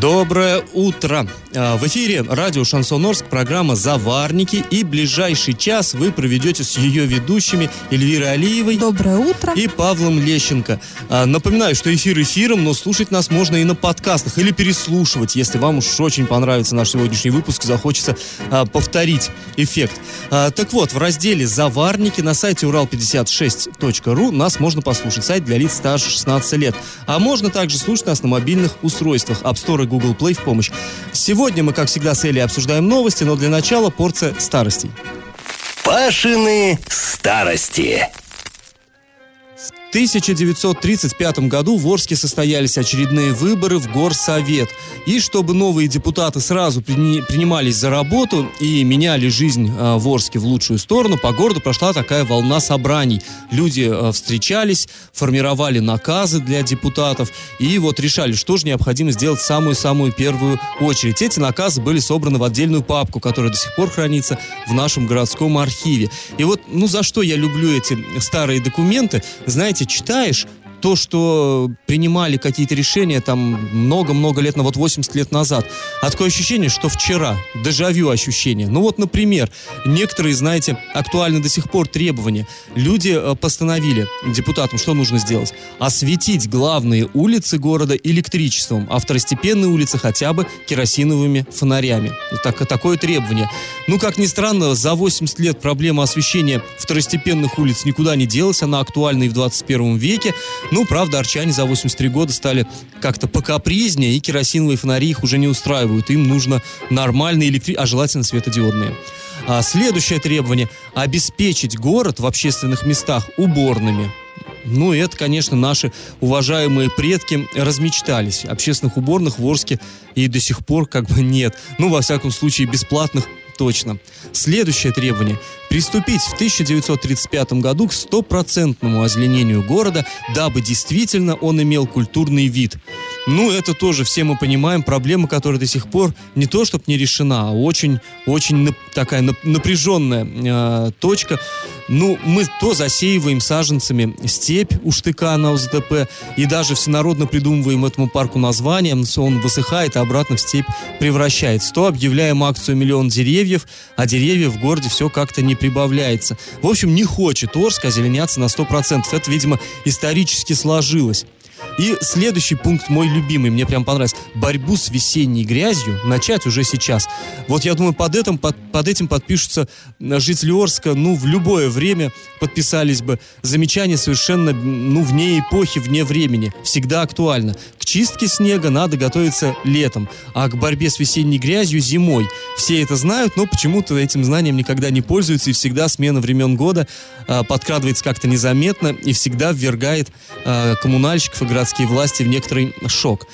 Доброе утро! А, в эфире радио Шансон Орск, программа «Заварники». И ближайший час вы проведете с ее ведущими Эльвирой Алиевой. Доброе утро. И Павлом Лещенко. А, напоминаю, что эфир эфиром, но слушать нас можно и на подкастах, или переслушивать, если вам уж очень понравится наш сегодняшний выпуск, захочется а, повторить эффект. Так вот, в разделе «Заварники» на сайте урал56.ру нас можно послушать. Сайт для лиц старше 16 лет. А можно также слушать нас на мобильных устройствах App Store и Google Play в помощь. Сегодня мы, как всегда, с Элей обсуждаем новости, но для начала порция старостей. Пашины старости. 1935 году в Орске состоялись очередные выборы в Горсовет. И чтобы новые депутаты сразу при, принимались за работу и меняли жизнь э, в Орске в лучшую сторону, по городу прошла такая волна собраний. Люди э, встречались, формировали наказы для депутатов и вот решали, что же необходимо сделать в самую-самую первую очередь. Эти наказы были собраны в отдельную папку, которая до сих пор хранится в нашем городском архиве. И вот, ну за что я люблю эти старые документы, знаете, читаешь, то, что принимали какие-то решения там много-много лет, на вот 80 лет назад. А такое ощущение, что вчера, дежавю ощущение. Ну вот, например, некоторые, знаете, актуальны до сих пор требования. Люди э, постановили депутатам, что нужно сделать? Осветить главные улицы города электричеством, а второстепенные улицы хотя бы керосиновыми фонарями. Так, такое требование. Ну, как ни странно, за 80 лет проблема освещения второстепенных улиц никуда не делась, она актуальна и в 21 веке. Ну, правда, арчане за 83 года стали как-то покапризнее, и керосиновые фонари их уже не устраивают. Им нужно нормальные электри... а желательно светодиодные. А следующее требование – обеспечить город в общественных местах уборными. Ну, это, конечно, наши уважаемые предки размечтались. Общественных уборных в Орске и до сих пор как бы нет. Ну, во всяком случае, бесплатных точно. Следующее требование – приступить в 1935 году к стопроцентному озеленению города, дабы действительно он имел культурный вид. Ну, это тоже все мы понимаем, проблема, которая до сих пор не то, чтобы не решена, а очень, очень такая напряженная э, точка. Ну, мы то засеиваем саженцами степь у штыка на УЗТП, и даже всенародно придумываем этому парку название, он высыхает, а обратно в степь превращается. То объявляем акцию «Миллион деревьев», а деревьев в городе все как-то не прибавляется. В общем, не хочет Орск озеленяться на 100%. Это, видимо, исторически сложилось. И следующий пункт мой любимый, мне прям понравился. Борьбу с весенней грязью начать уже сейчас. Вот я думаю, под этим, под, под этим подпишутся жители Орска, ну, в любое время подписались бы. Замечание совершенно, ну, вне эпохи, вне времени. Всегда актуально. Чистке снега надо готовиться летом, а к борьбе с весенней грязью зимой. Все это знают, но почему-то этим знанием никогда не пользуются, и всегда смена времен года э, подкрадывается как-то незаметно и всегда ввергает э, коммунальщиков и городские власти в некоторый шок.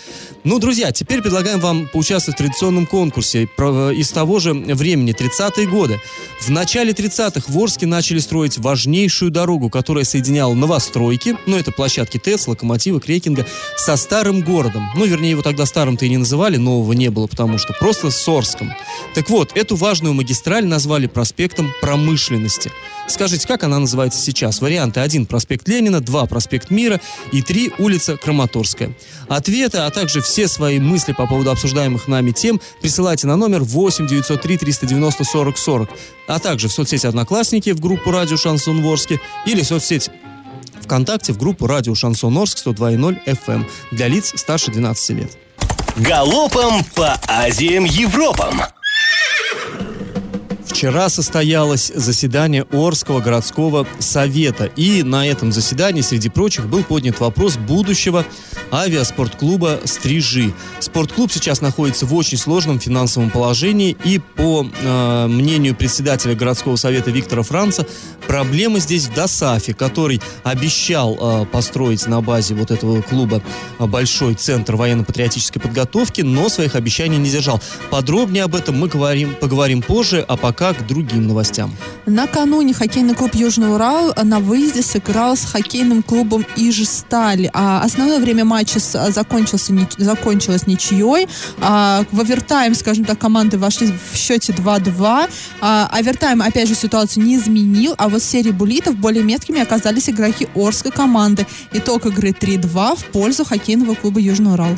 Ну, друзья, теперь предлагаем вам поучаствовать в традиционном конкурсе из того же времени, 30-е годы. В начале 30-х в Орске начали строить важнейшую дорогу, которая соединяла новостройки, ну, это площадки ТЭЦ, локомотивы, крекинга, со старым городом. Ну, вернее, его тогда старым-то и не называли, нового не было, потому что просто с Орском. Так вот, эту важную магистраль назвали проспектом промышленности. Скажите, как она называется сейчас? Варианты 1 – проспект Ленина, 2 – проспект Мира и 3 – улица Краматорская. Ответы, а также все свои мысли по поводу обсуждаемых нами тем присылайте на номер 8 903 390 40 40, а также в соцсети Одноклассники в группу Радио Шансон Ворске или в соцсети ВКонтакте в группу Радио Шансон Орск 102.0 FM для лиц старше 12 лет. Галопом по Азиям Европам! Вчера состоялось заседание Орского городского совета. И на этом заседании, среди прочих, был поднят вопрос будущего авиаспортклуба «Стрижи». Спортклуб сейчас находится в очень сложном финансовом положении, и по э, мнению председателя городского совета Виктора Франца, проблема здесь в ДОСАФе, который обещал э, построить на базе вот этого клуба большой центр военно-патриотической подготовки, но своих обещаний не держал. Подробнее об этом мы говорим, поговорим позже, а пока к другим новостям. Накануне хоккейный клуб Южный Урал на выезде сыграл с хоккейным клубом Ижсталь. А основное время матча закончился, закончилось ничьей. А, в овертайм, скажем так, команды вошли в счете 2-2. А, овертайм, опять же, ситуацию не изменил, а вот в серии булитов более меткими оказались игроки Орской команды. Итог игры 3-2 в пользу хоккейного клуба Южный Урал.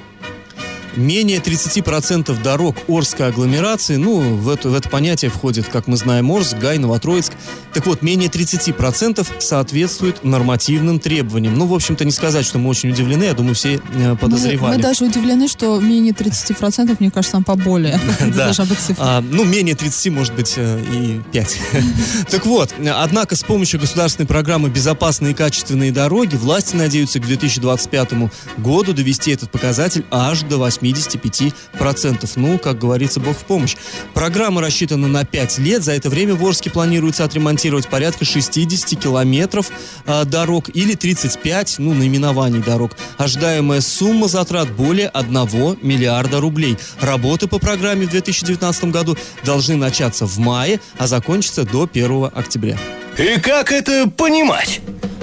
Менее 30% дорог Орской агломерации, ну, в это, в это понятие входит, как мы знаем, Орск, Гай, Новотроицк. Так вот, менее 30% соответствует нормативным требованиям. Ну, в общем-то, не сказать, что мы очень удивлены, я думаю, все э, подозревали. Мы, мы даже удивлены, что менее 30%, мне кажется, нам поболее. Да. А, ну, менее 30, может быть, э, и 5. Так вот, однако с помощью государственной программы «Безопасные и качественные дороги» власти надеются к 2025 году довести этот показатель аж до 8 85%. Ну, как говорится, Бог в помощь. Программа рассчитана на 5 лет. За это время в Орске планируется отремонтировать порядка 60 километров э, дорог или 35, ну, наименований дорог. Ожидаемая сумма затрат более 1 миллиарда рублей. Работы по программе в 2019 году должны начаться в мае, а закончиться до 1 октября. И как это понимать?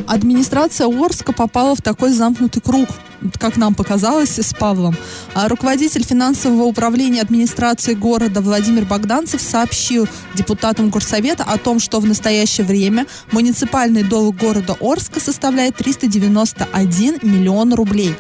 Администрация Орска попала в такой замкнутый круг – как нам показалось, с Павлом. А руководитель финансового управления администрации города Владимир Богданцев сообщил депутатам горсовета о том, что в настоящее время муниципальный долг города Орска составляет 391 миллион рублей.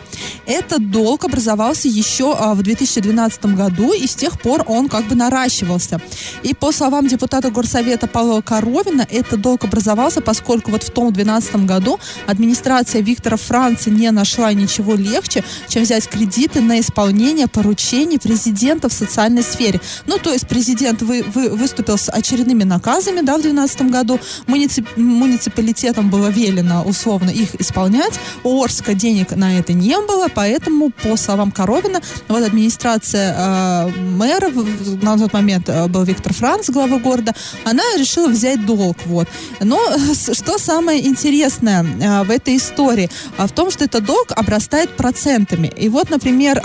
Этот долг образовался еще а, в 2012 году, и с тех пор он как бы наращивался. И по словам депутата горсовета Павла Коровина, этот долг образовался, поскольку вот в том 2012 году администрация Виктора Франца не нашла ничего легче, чем взять кредиты на исполнение поручений президента в социальной сфере. Ну, то есть президент вы, вы, выступил с очередными наказами, да, в 2012 году. Муницип, муниципалитетам было велено условно их исполнять. У Орска денег на это не было, поэтому, по словам Коровина, вот администрация э, мэра, на тот момент э, был Виктор Франц, глава города, она решила взять долг, вот. Но что самое интересное э, в этой истории? А в том, что этот долг обрастает процентами. И вот, например,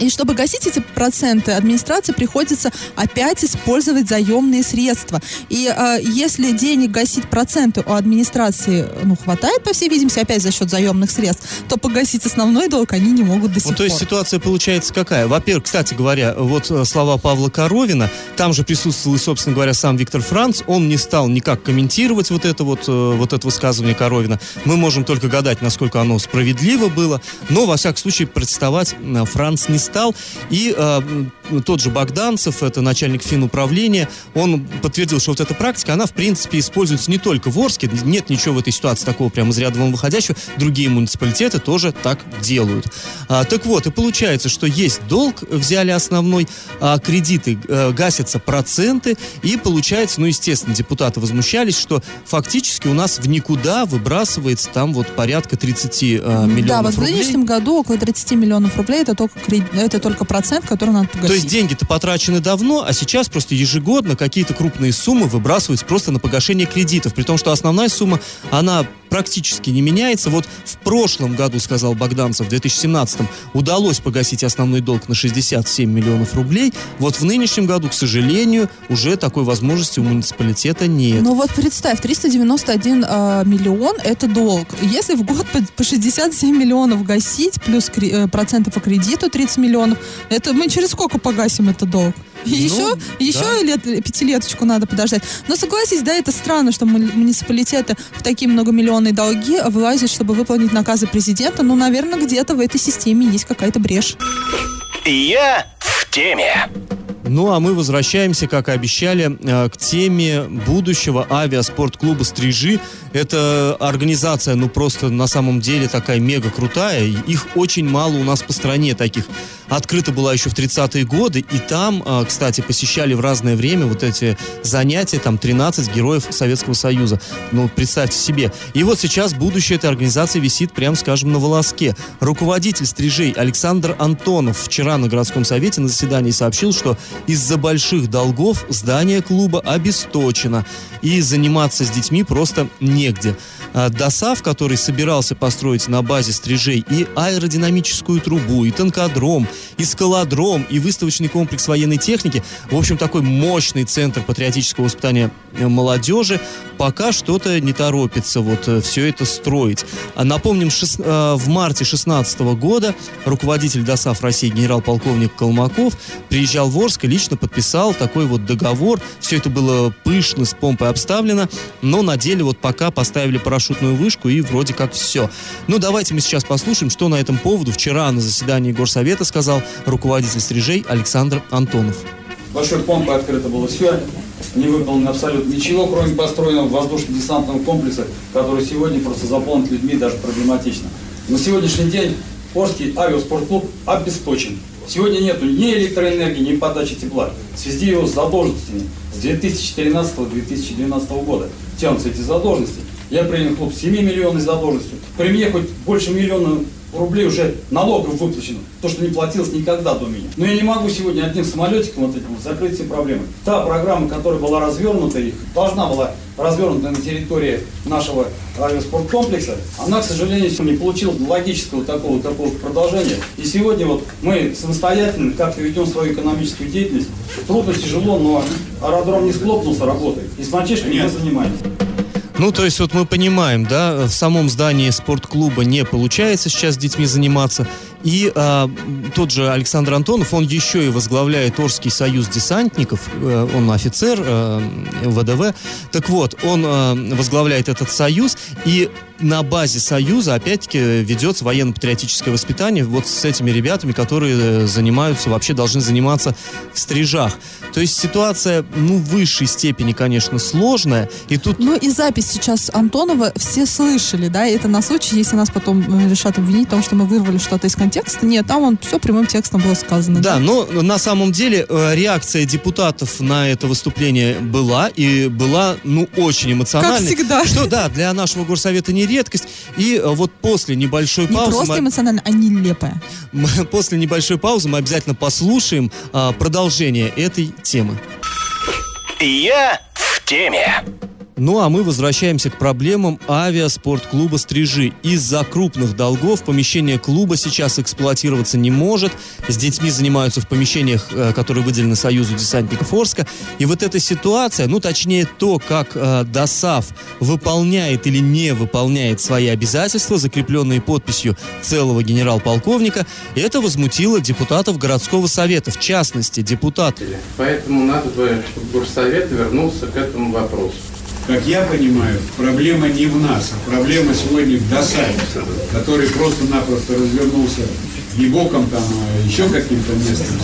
и чтобы гасить эти проценты, администрации приходится опять использовать заемные средства. И э, если денег гасить проценты у администрации ну, хватает, по всей видимости, опять за счет заемных средств, то погасить основной долг они не могут до сих ну, то есть ситуация получается какая? Во-первых, кстати говоря, вот э, слова Павла Коровина, там же присутствовал, собственно говоря, сам Виктор Франц, он не стал никак комментировать вот это вот, э, вот это высказывание Коровина. Мы можем только гадать, насколько оно справедливо было, но, во всяком случае, протестовать э, Франц не стал. И э, тот же Богданцев, это начальник финуправления, он подтвердил, что вот эта практика, она, в принципе, используется не только в Орске, нет ничего в этой ситуации такого прямо из ряда вон выходящего, другие муниципалитеты тоже так делают. А, так вот, и получается, что есть долг, взяли основной, а, кредиты, а, гасятся проценты, и получается, ну, естественно, депутаты возмущались, что фактически у нас в никуда выбрасывается там вот порядка 30 а, миллионов Да, вот в нынешнем году около 30 миллионов рублей, это только, это только процент, который надо погасить. Есть деньги-то потрачены давно, а сейчас просто ежегодно какие-то крупные суммы выбрасываются просто на погашение кредитов. При том, что основная сумма, она практически не меняется. Вот в прошлом году, сказал Богданцев, в 2017 удалось погасить основной долг на 67 миллионов рублей. Вот в нынешнем году, к сожалению, уже такой возможности у муниципалитета нет. Ну вот представь, 391 э, миллион – это долг. Если в год по, по 67 миллионов гасить, плюс кре, э, проценты по кредиту 30 миллионов, это мы через сколько погасим этот долг? Еще, ну, еще да. лет, пятилеточку надо подождать. Но согласись, да, это странно, что муниципалитеты в такие многомиллионные долги вылазят, чтобы выполнить наказы президента. Ну, наверное, где-то в этой системе есть какая-то брешь. Я в теме. Ну, а мы возвращаемся, как и обещали, э, к теме будущего авиаспортклуба «Стрижи». Это организация, ну, просто на самом деле такая мега крутая. Их очень мало у нас по стране таких. Открыта была еще в 30-е годы, и там, э, кстати, посещали в разное время вот эти занятия, там 13 героев Советского Союза. Ну, представьте себе. И вот сейчас будущее этой организации висит, прям скажем, на волоске. Руководитель «Стрижей» Александр Антонов вчера на городском совете на заседании сообщил, что из-за больших долгов здание клуба обесточено, и заниматься с детьми просто негде. А ДОСАВ, который собирался построить на базе стрижей и аэродинамическую трубу, и танкодром, и скалодром, и выставочный комплекс военной техники, в общем, такой мощный центр патриотического воспитания э, молодежи, пока что-то не торопится вот э, все это строить. А напомним. Э, в марте 2016 года руководитель ДОСАВ России генерал-полковник Колмаков приезжал в Орск и лично подписал такой вот договор. Все это было пышно, с помпой обставлено, но на деле вот пока поставили парашютную вышку и вроде как все. Ну, давайте мы сейчас послушаем, что на этом поводу вчера на заседании Горсовета сказал руководитель стрижей Александр Антонов. Большой помпой открыто было все, не выполнено абсолютно ничего, кроме построенного воздушно-десантного комплекса, который сегодня просто заполнить людьми даже проблематично. На сегодняшний день Орский авиаспортклуб обесточен. Сегодня нет ни электроэнергии, ни подачи тепла. В связи его с задолженностями с 2013-2012 года тянутся эти задолженности. Я принял клуб с 7 миллионной задолженностью. При мне хоть больше миллиона рублей уже налогов выплачено. То, что не платилось никогда до меня. Но я не могу сегодня одним самолетиком вот этим закрыть все проблемы. Та программа, которая была развернута, и должна была развернута на территории нашего авиаспорткомплекса, она, к сожалению, не получила логического такого, такого продолжения. И сегодня вот мы самостоятельно как-то ведем свою экономическую деятельность. Трудно, тяжело, но аэродром не схлопнулся работой. И с мальчишками мы занимаемся. Ну, то есть вот мы понимаем, да, в самом здании спортклуба не получается сейчас с детьми заниматься. И а, тот же Александр Антонов, он еще и возглавляет Орский союз десантников, э, он офицер э, ВДВ. Так вот, он э, возглавляет этот союз, и на базе союза, опять-таки, ведется военно-патриотическое воспитание вот с этими ребятами, которые занимаются, вообще должны заниматься в стрижах. То есть ситуация, ну, в высшей степени, конечно, сложная. И тут... Ну и запись сейчас Антонова все слышали, да, это на случай, если нас потом решат обвинить в том, что мы вырвали что-то из контекста. Нет, там он все прямым текстом было сказано. Да, да, но на самом деле реакция депутатов на это выступление была, и была, ну, очень эмоциональной. Как всегда. Что, да, для нашего горсовета не редкость. И вот после небольшой не паузы... Не просто эмоционально, а нелепая. После небольшой паузы мы обязательно послушаем а, продолжение этой темы. Я в теме. Ну а мы возвращаемся к проблемам авиаспортклуба «Стрижи». Из-за крупных долгов помещение клуба сейчас эксплуатироваться не может. С детьми занимаются в помещениях, э, которые выделены Союзу десантников Орска. И вот эта ситуация, ну точнее то, как э, ДОСАВ выполняет или не выполняет свои обязательства, закрепленные подписью целого генерал-полковника, это возмутило депутатов городского совета, в частности, депутат. Поэтому надо бы, чтобы горсовет вернулся к этому вопросу. Как я понимаю, проблема не в нас, а проблема сегодня в ДОСАе, который просто-напросто развернулся не боком там, а еще каким-то местом.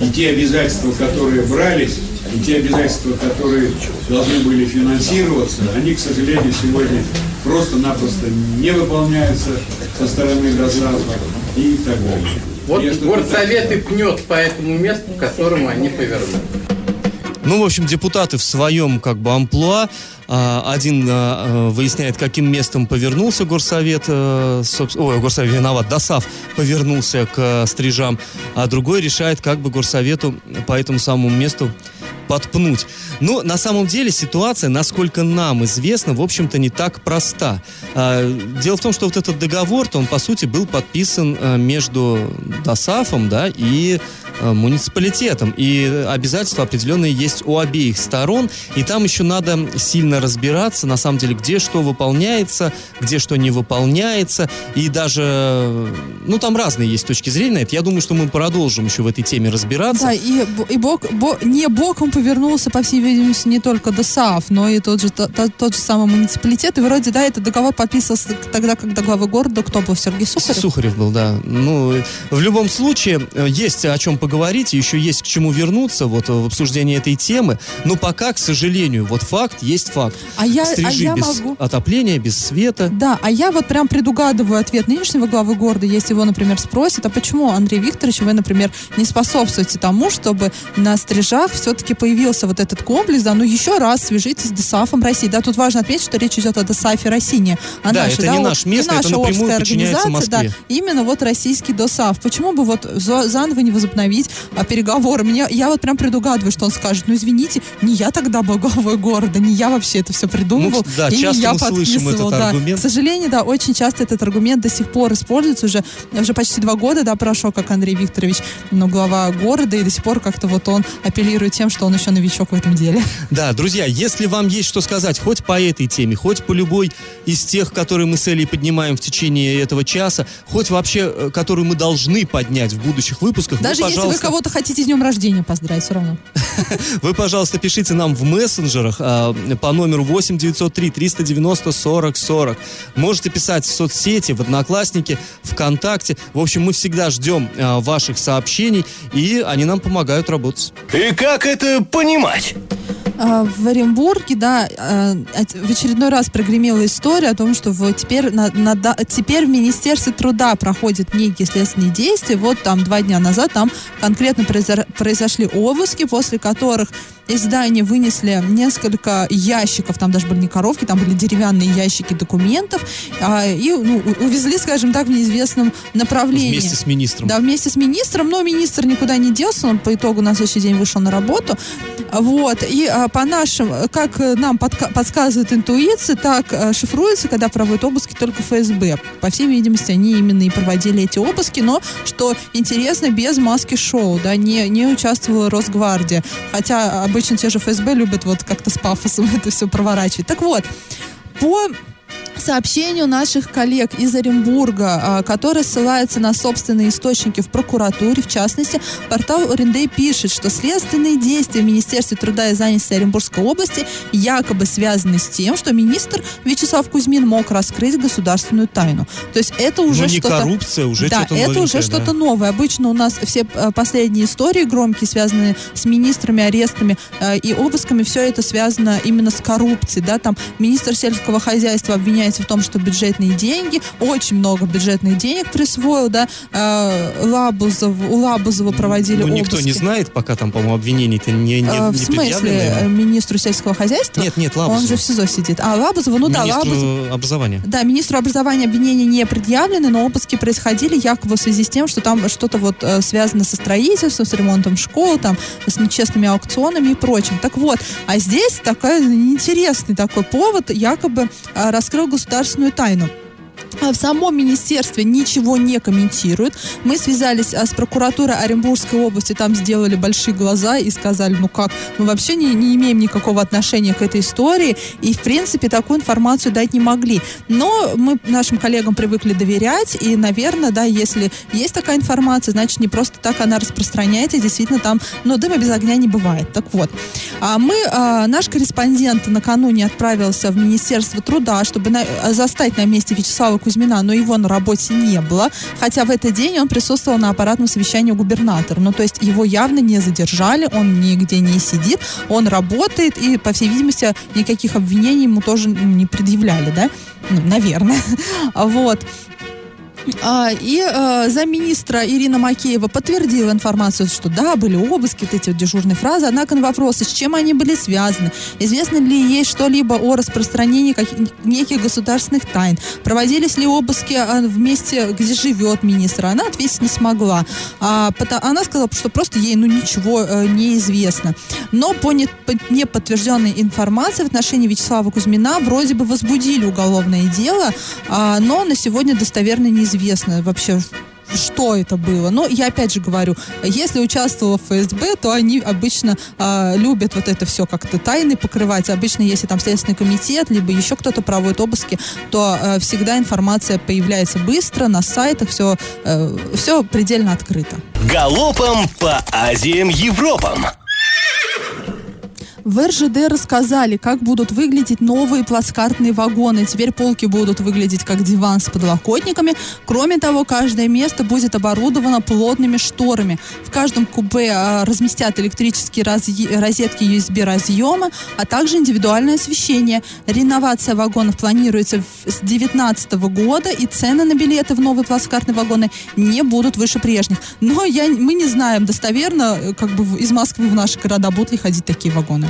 И, и те обязательства, которые брались, и те обязательства, которые должны были финансироваться, они, к сожалению, сегодня просто-напросто не выполняются со стороны ДОСАФа и так далее. Вот горсовет и пнет по этому месту, к которому они повернули. Ну, в общем, депутаты в своем как бы амплуа. А, один а, выясняет, каким местом повернулся горсовет, а, ой, горсовет виноват, ДОСАВ повернулся к стрижам, а другой решает, как бы горсовету по этому самому месту подпнуть. Но на самом деле ситуация, насколько нам известно, в общем-то не так проста. Дело в том, что вот этот договор-то, он по сути был подписан между ДОСАФом, да, и муниципалитетом. И обязательства определенные есть у обеих сторон. И там еще надо сильно разбираться, на самом деле, где что выполняется, где что не выполняется. И даже, ну, там разные есть точки зрения на это. Я думаю, что мы продолжим еще в этой теме разбираться. Да, и, и бок, бо, не боком повернулся, по всей видимости, не только ДОСААФ, но и тот же, тот, тот же самый муниципалитет. И вроде, да, этот договор подписывался тогда, когда главы города, кто был, Сергей Сухарев? Сухарев был, да. Ну, в любом случае, есть о чем поговорить поговорить, еще есть к чему вернуться вот в обсуждении этой темы. Но пока, к сожалению, вот факт есть факт. А я, а Стрижи я без могу... отопления, без света. Да, а я вот прям предугадываю ответ нынешнего главы города, если его, например, спросят, а почему, Андрей Викторович, вы, например, не способствуете тому, чтобы на стрижах все-таки появился вот этот комплекс, да, ну еще раз свяжитесь с ДСАФом России. Да, тут важно отметить, что речь идет о ДСАФе России, а Да, нашей, это да, не о- наш местный, не это наша напрямую подчиняется организация, Москве. Да, именно вот российский ДОСАФ. Почему бы вот за- заново не возобновить а, переговоры? Мне, я вот прям предугадываю, что он скажет, ну извините, не я тогда был главой города, не я вообще это все придумывал, Ну, да, и не часто я мы слышим подписывал. этот да. аргумент. К сожалению, да, очень часто этот аргумент до сих пор используется уже, уже почти два года, да, прошло, как Андрей Викторович, ну, глава города, и до сих пор как-то вот он апеллирует тем, что он еще новичок в этом деле. Да, друзья, если вам есть что сказать хоть по этой теме, хоть по любой из тех, которые мы с Элей поднимаем в течение этого часа, хоть вообще, э, которую мы должны поднять в будущих выпусках, Даже вы, если вы пожалуйста, кого-то хотите с днем рождения поздравить, все равно. Вы, пожалуйста, пишите нам в мессенджерах а, по номеру 8 903 390 40 40. Можете писать в соцсети, в Одноклассники, ВКонтакте. В общем, мы всегда ждем а, ваших сообщений, и они нам помогают работать. И как это понимать? А, В Оренбурге, да, в очередной раз прогремела история о том, что вот теперь, на- на теперь в Министерстве труда проходят некие следственные действия. Вот там два дня назад там конкретно произо- произошли обыски, после которых из здания вынесли несколько ящиков, там даже были не коровки, там были деревянные ящики документов, а, и ну, увезли, скажем так, в неизвестном направлении. Вместе с министром. Да, вместе с министром, но министр никуда не делся, он по итогу на следующий день вышел на работу. Вот, и а, по нашим, как нам подка- подсказывает интуиция, так э, шифруется, когда проводят обыски только ФСБ. По всей видимости, они именно и проводили эти обыски, но, что интересно, без маски шоу, да, не, не участвовала Росгвардия. Хотя обычно те же ФСБ любят вот как-то с пафосом это все проворачивать. Так вот, по сообщению наших коллег из Оренбурга, а, которые ссылаются на собственные источники в прокуратуре, в частности, портал Орендей пишет, что следственные действия в Министерстве труда и занятости Оренбургской области якобы связаны с тем, что министр Вячеслав Кузьмин мог раскрыть государственную тайну. То есть это уже Ну, не что-то... коррупция, уже да, что-то это уже да. что-то новое. Обычно у нас все э, последние истории громкие, связанные с министрами, арестами э, и обысками, все это связано именно с коррупцией. Да? Там министр сельского хозяйства обвиняется в том, что бюджетные деньги, очень много бюджетных денег присвоил, да, э, Лабузов, у Лабузова проводили Ну, никто обыски. не знает, пока там, по-моему, обвинений-то не, не, Э, не в смысле, предъявлено э, ему. министру сельского хозяйства? Нет, нет, Он Лабузову. же в СИЗО сидит. А Лабузову, ну да, Министру Лабузов. образования. Да, министру образования обвинения не предъявлены, но обыски происходили якобы в связи с тем, что там что-то вот э, связано со строительством, с ремонтом школ, там, с нечестными аукционами и прочим. Так вот, а здесь такой интересный такой повод, якобы э, раскрыл государственную тайну. А В самом министерстве ничего не комментируют. Мы связались а, с прокуратурой Оренбургской области, там сделали большие глаза и сказали, ну как, мы вообще не, не имеем никакого отношения к этой истории и, в принципе, такую информацию дать не могли. Но мы нашим коллегам привыкли доверять, и, наверное, да, если есть такая информация, значит, не просто так она распространяется, действительно там, но дыма без огня не бывает. Так вот, а мы, а, наш корреспондент накануне отправился в Министерство труда, чтобы на- а, застать на месте Вячеслава Кузьмина, но его на работе не было, хотя в этот день он присутствовал на аппаратном совещании губернатора. Ну, то есть его явно не задержали, он нигде не сидит, он работает, и, по всей видимости, никаких обвинений ему тоже не предъявляли, да? Ну, наверное. Вот. А, и э, замминистра Ирина Макеева подтвердила информацию, что да, были обыски, вот эти вот дежурные фразы, однако на вопросы, с чем они были связаны, известно ли ей что-либо о распространении каких- неких государственных тайн, проводились ли обыски а, в месте, где живет министр, она ответить не смогла. А, она сказала, что просто ей ну ничего э, не известно. Но по, не- по неподтвержденной информации в отношении Вячеслава Кузьмина вроде бы возбудили уголовное дело, но на сегодня достоверно неизвестно вообще что это было. Но я опять же говорю, если участвовала в ФСБ, то они обычно а, любят вот это все как-то тайны покрывать. Обычно, если там Следственный комитет, либо еще кто-то проводит обыски, то а, всегда информация появляется быстро на сайтах, все, все предельно открыто. Галопом по Азиям Европам. В РЖД рассказали, как будут выглядеть новые плацкартные вагоны. Теперь полки будут выглядеть как диван с подлокотниками. Кроме того, каждое место будет оборудовано плотными шторами. В каждом купе а, разместят электрические розетки USB-разъемы, а также индивидуальное освещение. Реновация вагонов планируется с 2019 года, и цены на билеты в новые плацкартные вагоны не будут выше прежних. Но я, мы не знаем достоверно, э, как бы из Москвы в наши города будут ли ходить такие вагоны.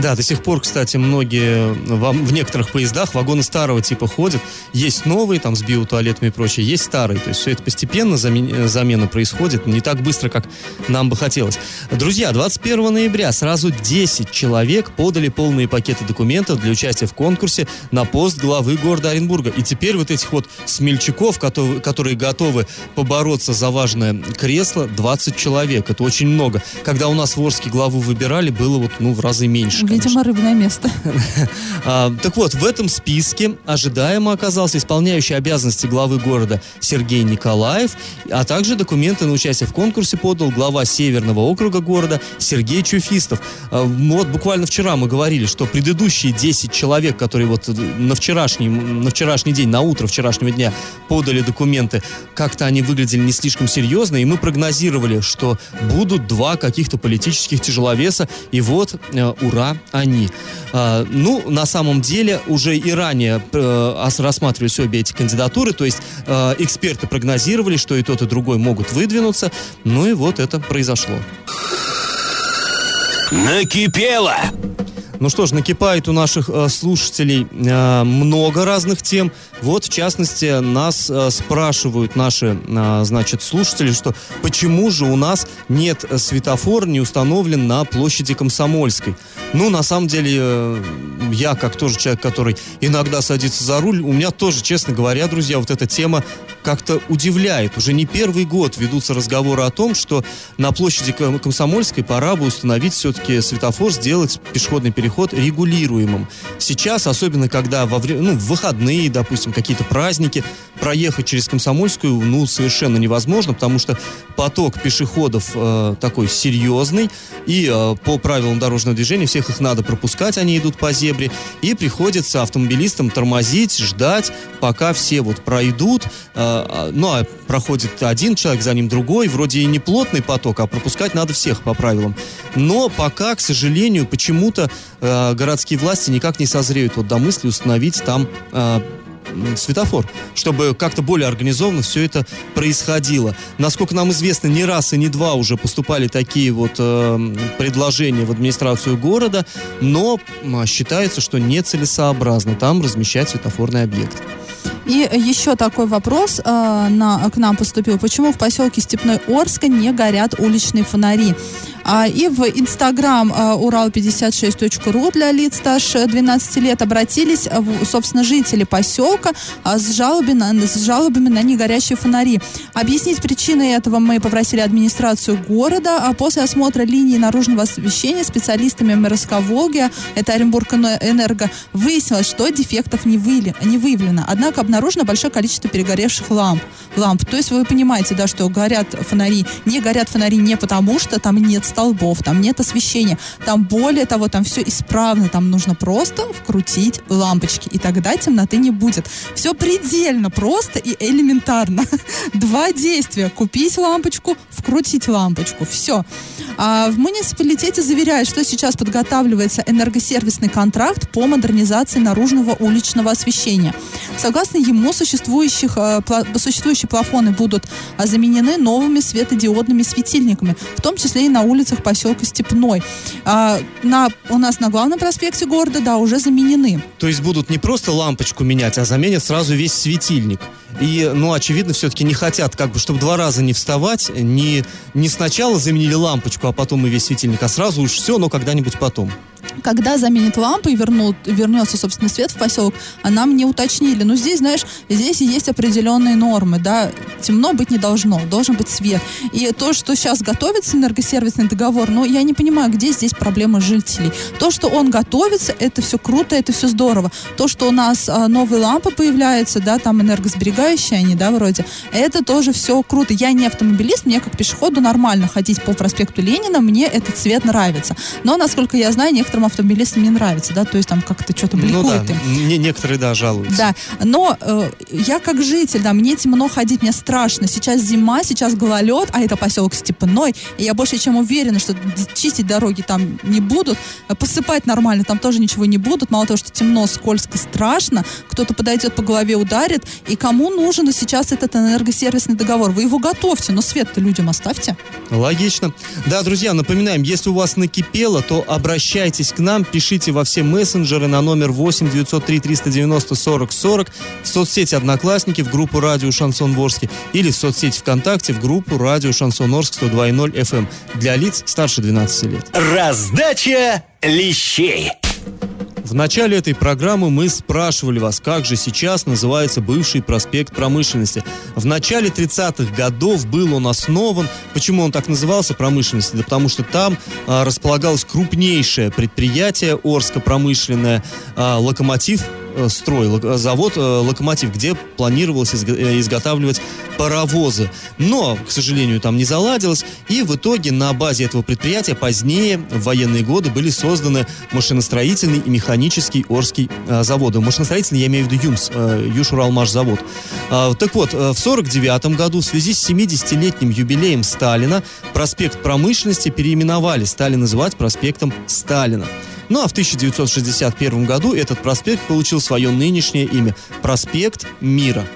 Да, до сих пор, кстати, многие в, в некоторых поездах вагоны старого типа ходят. Есть новые, там, с биотуалетами и прочее, есть старые. То есть все это постепенно замен- замена происходит, не так быстро, как нам бы хотелось. Друзья, 21 ноября сразу 10 человек подали полные пакеты документов для участия в конкурсе на пост главы города Оренбурга. И теперь вот этих вот смельчаков, которые готовы побороться за важное кресло, 20 человек. Это очень много. Когда у нас в Орске главу выбирали, было вот, ну, в разы меньше. Видимо, рыбное место. А, так вот, в этом списке ожидаемо оказался исполняющий обязанности главы города Сергей Николаев, а также документы на участие в конкурсе подал глава Северного округа города Сергей Чуфистов. А, вот буквально вчера мы говорили, что предыдущие 10 человек, которые вот на вчерашний, на вчерашний день, на утро вчерашнего дня подали документы, как-то они выглядели не слишком серьезно, и мы прогнозировали, что будут два каких-то политических тяжеловеса, и вот, э, они. А, ну, на самом деле, уже и ранее э, рассматривались обе эти кандидатуры, то есть э, эксперты прогнозировали, что и тот, и другой могут выдвинуться, ну и вот это произошло. Накипело! Ну что ж, накипает у наших э, слушателей э, много разных тем. Вот, в частности, нас э, спрашивают наши, э, значит, слушатели, что почему же у нас нет светофора, не установлен на площади Комсомольской. Ну, на самом деле, э, я, как тоже человек, который иногда садится за руль, у меня тоже, честно говоря, друзья, вот эта тема как-то удивляет. Уже не первый год ведутся разговоры о том, что на площади Ком- Комсомольской пора бы установить все-таки светофор, сделать пешеходный переход регулируемым. Сейчас, особенно когда во время, ну, в выходные, допустим, какие-то праздники, проехать через Комсомольскую, ну, совершенно невозможно, потому что поток пешеходов э, такой серьезный, и э, по правилам дорожного движения всех их надо пропускать, они идут по зебре, и приходится автомобилистам тормозить, ждать, пока все вот пройдут, э, а, ну, а проходит один человек, за ним другой, вроде и не плотный поток, а пропускать надо всех по правилам. Но пока, к сожалению, почему-то э, городские власти никак не созреют вот до мысли установить там э, светофор, чтобы как-то более организованно все это происходило. Насколько нам известно, не раз и не два уже поступали такие вот э, предложения в администрацию города, но считается, что нецелесообразно там размещать светофорный объект. И еще такой вопрос э, на, к нам поступил. Почему в поселке Степной Орска не горят уличные фонари? А, и в Инстаграм э, урал56.ру для лиц старше 12 лет обратились, э, собственно, жители поселка э, с, жалобами на, с жалобами на негорящие фонари. Объяснить причины этого мы попросили администрацию города, а после осмотра линии наружного освещения специалистами МРСК «Волги», это Оренбург Энерго, выяснилось, что дефектов не, выли- не выявлено. Однако обнаружено большое количество перегоревших ламп. ламп. То есть вы понимаете, да, что горят фонари, не горят фонари не потому, что там нет столбов, там нет освещения, там более того, там все исправно, там нужно просто вкрутить лампочки, и тогда темноты не будет. Все предельно просто и элементарно. Два действия. Купить лампочку, вкрутить лампочку. Все. А в муниципалитете заверяют, что сейчас подготавливается энергосервисный контракт по модернизации наружного уличного освещения. Согласно ему, существующих, э, существующие плафоны будут а, заменены новыми светодиодными светильниками, в том числе и на улицах поселка Степной. А, на, у нас на главном проспекте города, да, уже заменены. То есть будут не просто лампочку менять, а заменят сразу весь светильник. И, ну, очевидно, все-таки не хотят, как бы, чтобы два раза не вставать, не, не сначала заменили лампочку, а потом и весь светильник, а сразу уж все, но когда-нибудь потом. Когда заменит лампы и вернут, вернется, собственно, свет в поселок, а нам не уточнили. Но здесь, знаешь, здесь есть определенные нормы, да, темно быть не должно, должен быть свет. И то, что сейчас готовится энергосервисный договор, ну, я не понимаю, где здесь проблема жителей. То, что он готовится, это все круто, это все здорово. То, что у нас а, новые лампы появляются, да, там энергосберегающие они, да, вроде, это тоже все круто. Я не автомобилист, мне как пешеходу нормально ходить по проспекту Ленина, мне этот цвет нравится. Но, насколько я знаю, некоторым автомобилистам не нравится, да, то есть там как-то что-то Ну да, бликует им. не- некоторые, да, жалуются. Да, но э, я как житель, да, мне темно ходить, мне страшно. Сейчас зима, сейчас гололед, а это поселок Степной. И я больше чем уверена, что чистить дороги там не будут, э, посыпать нормально там тоже ничего не будут. Мало того, что темно, скользко, страшно, кто-то подойдет по голове, ударит. И кому нужен сейчас этот энергосервисный договор? Вы его готовьте, но свет-то людям оставьте. Логично. Да, друзья, напоминаем, если у вас накипело, то обращайтесь к нам, пишите во все мессенджеры на номер 8 903 390 40 40, в соцсети Одноклассники, в группу Радио Шансон Ворске или в соцсети ВКонтакте, в группу Радио Шансон Орск 102.0 FM для лиц старше 12 лет. Раздача лещей. В начале этой программы мы спрашивали вас, как же сейчас называется бывший проспект промышленности. В начале 30-х годов был он основан. Почему он так назывался промышленности? Да потому что там а, располагалось крупнейшее предприятие Орска промышленное, а, локомотив строй, лок- завод э, «Локомотив», где планировалось изго- э, изготавливать паровозы. Но, к сожалению, там не заладилось, и в итоге на базе этого предприятия позднее, в военные годы, были созданы машиностроительный и механический Орский э, заводы. Машиностроительный, я имею в виду ЮМС, э, Южуралмашзавод. А, так вот, э, в 49 году в связи с 70-летним юбилеем Сталина проспект промышленности переименовали, стали называть проспектом Сталина. Ну а в 1961 году этот проспект получил свое нынешнее имя – проспект Мира.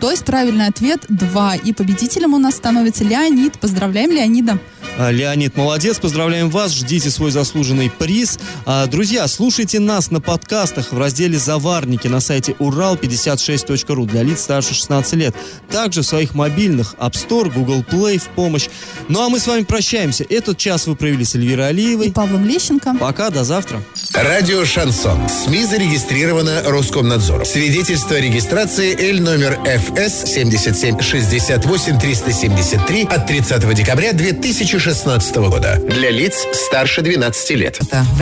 То есть правильный ответ 2. И победителем у нас становится Леонид. Поздравляем Леонида. А, Леонид, молодец, поздравляем вас, ждите свой заслуженный приз. А, Друзья, слушайте нас на подкастах в разделе «Заварники» на сайте урал56.ру для лиц старше 16 лет. Также в своих мобильных App Store, Google Play в помощь. Ну а мы с вами прощаемся. Этот час вы провели с Эльвирой И Алиевой. Павлом Лещенко. Пока, до завтра. Радио «Шансон». СМИ зарегистрировано Роскомнадзором. Свидетельство о регистрации Л номер ФС 77 68 373 от 30 декабря 2016 года. Для лиц старше 12 лет.